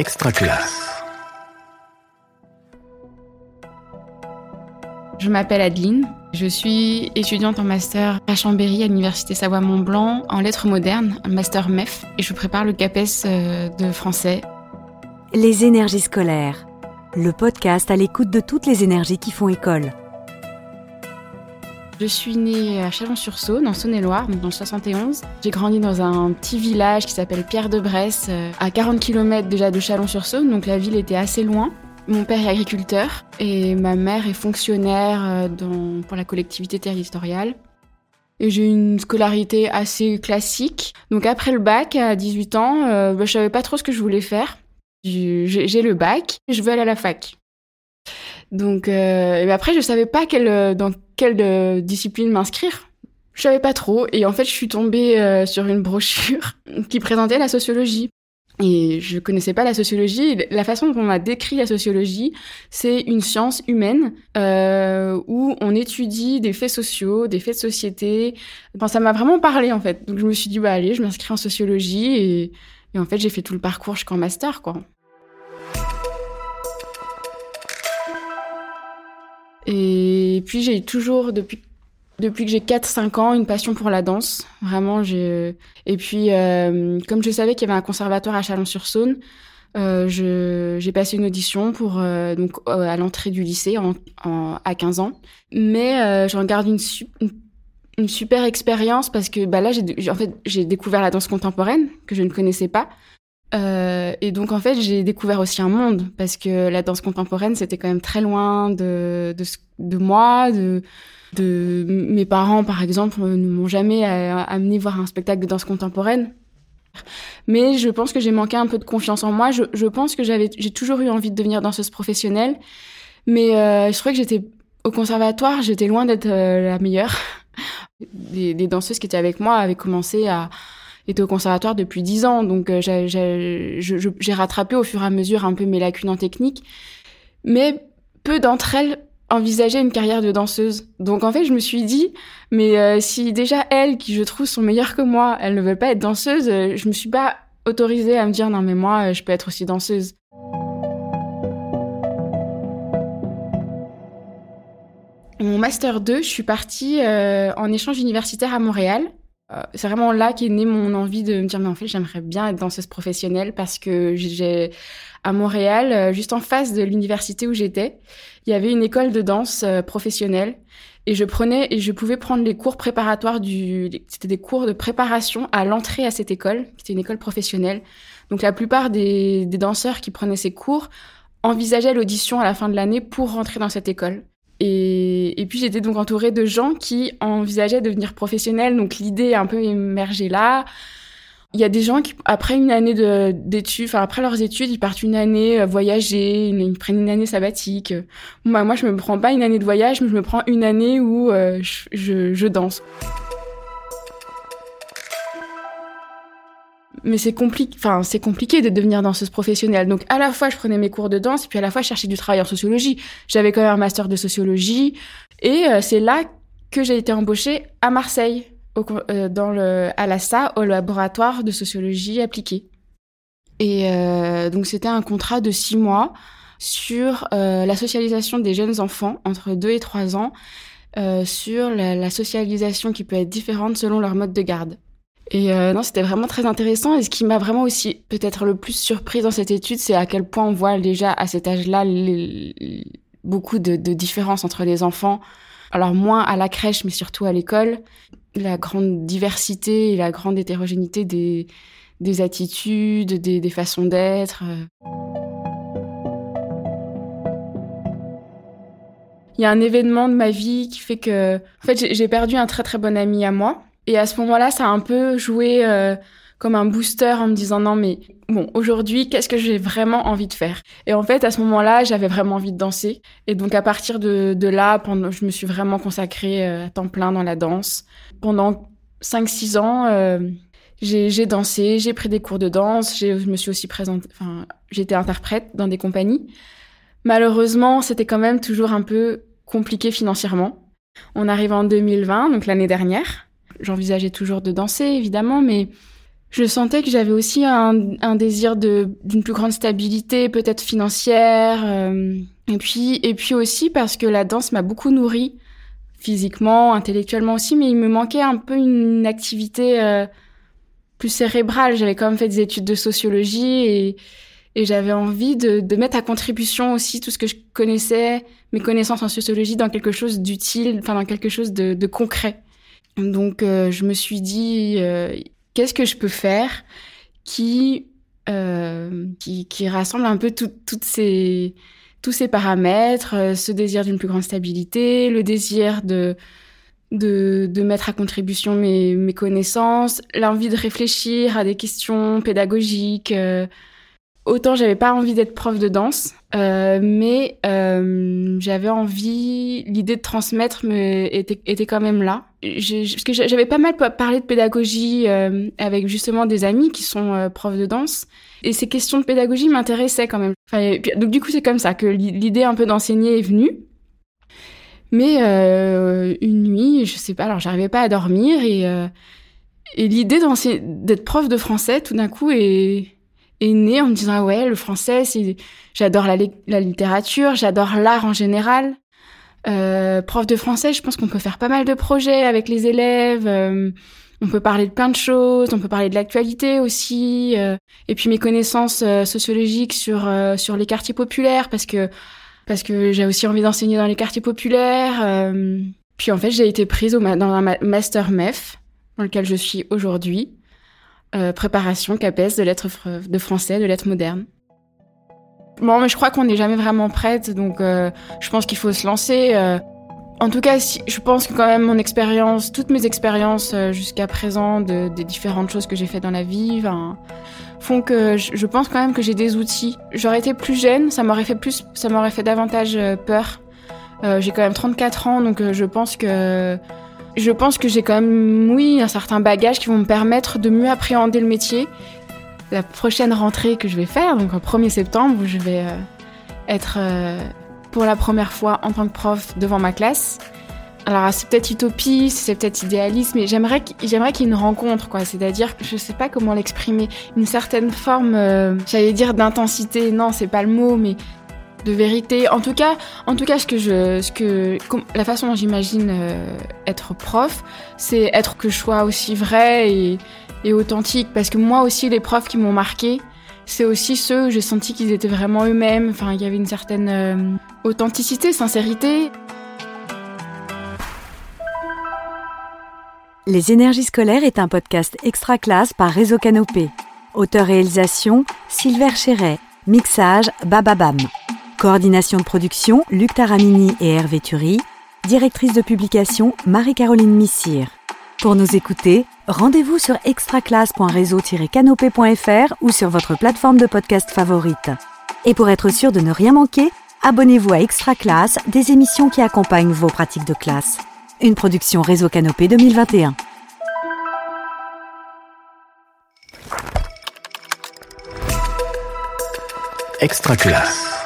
Extra classe. Je m'appelle Adeline. Je suis étudiante en master à Chambéry à l'Université Savoie-Mont-Blanc en lettres modernes, un master MEF, et je prépare le CAPES euh, de français. Les énergies scolaires, le podcast à l'écoute de toutes les énergies qui font école. Je suis née à Chalon-sur-Saône, en Saône-et-Loire, dans le 71. J'ai grandi dans un petit village qui s'appelle Pierre de Bresse, euh, à 40 km déjà de Chalon-sur-Saône, donc la ville était assez loin. Mon père est agriculteur et ma mère est fonctionnaire euh, pour la collectivité territoriale. Et j'ai une scolarité assez classique. Donc après le bac, à 18 ans, euh, bah, je savais pas trop ce que je voulais faire. J'ai le bac, je veux aller à la fac. Donc euh, et après, je savais pas quelle, dans quelle euh, discipline m'inscrire. Je savais pas trop. Et en fait, je suis tombée euh, sur une brochure qui présentait la sociologie. Et je connaissais pas la sociologie. La façon dont on m'a décrit la sociologie, c'est une science humaine euh, où on étudie des faits sociaux, des faits de société. Enfin, ça m'a vraiment parlé en fait. Donc je me suis dit bah allez, je m'inscris en sociologie et, et en fait j'ai fait tout le parcours jusqu'en master quoi. Et puis j'ai toujours depuis depuis que j'ai 4-5 ans, une passion pour la danse. Vraiment, j'ai. Et puis, euh, comme je savais qu'il y avait un conservatoire à Chalon-sur-Saône, euh, j'ai passé une audition pour euh, donc à l'entrée du lycée à 15 ans. Mais j'en garde une, super expérience parce que bah là, j'ai en fait j'ai découvert la danse contemporaine que je ne connaissais pas. Euh, et donc en fait, j'ai découvert aussi un monde parce que la danse contemporaine, c'était quand même très loin de de, de moi, de de mes parents par exemple ne m'ont jamais amené voir un spectacle de danse contemporaine. Mais je pense que j'ai manqué un peu de confiance en moi. Je, je pense que j'avais j'ai toujours eu envie de devenir danseuse professionnelle. Mais euh, je trouvais que j'étais au conservatoire j'étais loin d'être euh, la meilleure. Les, les, danseuses qui étaient avec moi avaient commencé à étaient au conservatoire depuis dix ans donc euh, j'ai rattrapé au fur et à mesure un peu mes lacunes en technique mais peu d'entre elles envisager une carrière de danseuse. Donc en fait, je me suis dit, mais euh, si déjà elles, qui je trouve sont meilleures que moi, elles ne veulent pas être danseuses, euh, je me suis pas autorisée à me dire non mais moi, je peux être aussi danseuse. Mon master 2, je suis partie en échange universitaire à Montréal. Euh, c'est vraiment là qu'est née mon envie de me dire mais en fait j'aimerais bien être danseuse professionnelle parce que j'ai à Montréal, euh, juste en face de l'université où j'étais, il y avait une école de danse euh, professionnelle et je prenais et je pouvais prendre les cours préparatoires du c'était des cours de préparation à l'entrée à cette école qui était une école professionnelle. Donc la plupart des, des danseurs qui prenaient ces cours envisageaient l'audition à la fin de l'année pour rentrer dans cette école. Et, et puis j'étais donc entourée de gens qui envisageaient de devenir professionnels donc l'idée a un peu émergé là il y a des gens qui, après une année d'études, enfin après leurs études, ils partent une année euh, voyager, ils prennent une année sabbatique. Moi, je me prends pas une année de voyage, mais je me prends une année où euh, je, danse. Mais c'est compliqué, de devenir danseuse professionnelle. Donc à la fois je prenais mes cours de danse, puis à la fois je cherchais du travail en sociologie. J'avais quand même un master de sociologie, et euh, c'est là que j'ai été embauchée à Marseille euh, dans le, à l'ASSA, au laboratoire de sociologie appliquée. Et euh, donc c'était un contrat de six mois sur la socialisation des jeunes enfants entre 2 et 3 ans, sur la, socialisation qui peut être différente selon leur mode de garde. Et euh, non, c'était vraiment très intéressant. Et ce qui m'a vraiment aussi peut-être le plus surpris dans cette étude, c'est à quel point on voit déjà à cet âge-là beaucoup de, différences entre les enfants. Alors moins à la crèche, mais surtout à l'école la grande diversité et la grande hétérogénéité des, des attitudes, des, des façons d'être. Il y a un événement de ma vie qui fait que, en fait, j'ai perdu un très très bon ami à moi. Et à ce moment-là, ça a un peu joué euh, comme un booster en me disant non mais bon aujourd'hui qu'est-ce que j'ai vraiment envie de faire? Et en fait à ce moment-là j'avais vraiment envie de danser. Et donc à partir de, là pendant, je me suis vraiment consacrée euh, à temps plein dans la danse. Pendant 5-6 ans euh, j'ai dansé j'ai pris des cours de danse je me suis aussi présentée enfin j'étais interprète dans des compagnies. Malheureusement c'était quand même toujours un peu compliqué financièrement. On arrive en 2020 donc l'année dernière j'envisageais toujours de danser évidemment mais je sentais que j'avais aussi un, désir d'une plus grande stabilité, peut-être financière. Euh, et puis et puis aussi parce que la danse m'a beaucoup nourrie physiquement, intellectuellement aussi, mais il me manquait un peu une activité euh, plus cérébrale. J'avais quand même fait des études de sociologie et j'avais envie de, de mettre à contribution aussi tout ce que je connaissais, mes connaissances en sociologie, dans quelque chose d'utile, enfin dans quelque chose de concret. Donc euh, je me suis dit euh, qu'est-ce que je peux faire qui, euh, qui, qui, rassemble un peu toutes ces, tous ces paramètres, euh, ce désir d'une plus grande stabilité, le désir de, de, de mettre à contribution mes, mes connaissances, l'envie de réfléchir à des questions pédagogiques, euh, autant j'avais pas envie d'être prof de danse, euh, mais euh, j'avais envie, l'idée de transmettre me, était, était quand même là. Parce que j'avais pas mal parlé de pédagogie euh, avec justement des amis qui sont euh, profs de danse, et ces questions de pédagogie m'intéressaient quand même. Donc du coup c'est comme ça que l'idée un peu d'enseigner est venue. Mais euh, une nuit, je sais pas, alors j'arrivais pas à dormir et, et l'idée d'être prof de français tout d'un coup est est né en me disant ah ouais le français c'est j'adore la, littérature j'adore l'art en général euh, prof de français je pense qu'on peut faire pas mal de projets avec les élèves euh, on peut parler de plein de choses on peut parler de l'actualité aussi euh, et puis mes connaissances euh, sociologiques sur euh, sur les quartiers populaires parce que parce que j'ai aussi envie d'enseigner dans les quartiers populaires puis en fait j'ai été prise au dans un master MEF dans lequel je suis aujourd'hui euh, préparation CAPES de lettres de français, de lettres modernes. Bon, mais je crois qu'on n'est jamais vraiment prête, donc euh, je pense qu'il faut se lancer. Euh. En tout cas, je pense que quand même mon expérience, toutes mes expériences euh, jusqu'à présent, de, des différentes choses que j'ai faites dans la vie, font que je, je, pense quand même que j'ai des outils. J'aurais été plus jeune, ça m'aurait fait plus, ça m'aurait fait davantage peur. j'ai quand même 34 ans, donc je pense que je pense que j'ai quand même, oui, un certain bagage qui vont me permettre de mieux appréhender le métier. La prochaine rentrée que je vais faire, donc au 1er septembre, où je vais euh, être euh, pour la première fois en tant que prof devant ma classe. Alors c'est peut-être utopiste, c'est peut-être idéaliste, mais j'aimerais qu'il y ait une rencontre, quoi. C'est-à-dire, je sais pas comment l'exprimer, une certaine forme, euh, j'allais dire d'intensité. Non, c'est pas le mot, mais de vérité. En tout cas, en tout cas, ce que je, ce que, la façon dont j'imagine être prof, c'est être que je sois aussi vrai et, et, authentique. Parce que moi aussi, les profs qui m'ont marqué, c'est aussi ceux où j'ai senti qu'ils étaient vraiment eux-mêmes. Enfin, il y avait une certaine euh, authenticité, sincérité. Les énergies scolaires est un podcast extra classe par Réseau Canopé. Auteur-réalisation Sylvain Chéret. Mixage Bababam. Coordination de production, Luc Taramini et Hervé Thury. Directrice de publication, Marie-Caroline Missire. Pour nous écouter, rendez-vous sur extraclasse.réseau-canopé.fr ou sur votre plateforme de podcast favorite. Et pour être sûr de ne rien manquer, abonnez-vous à Extra Classe, des émissions qui accompagnent vos pratiques de classe. Une production Réseau Canopé 2021. Extra Classe.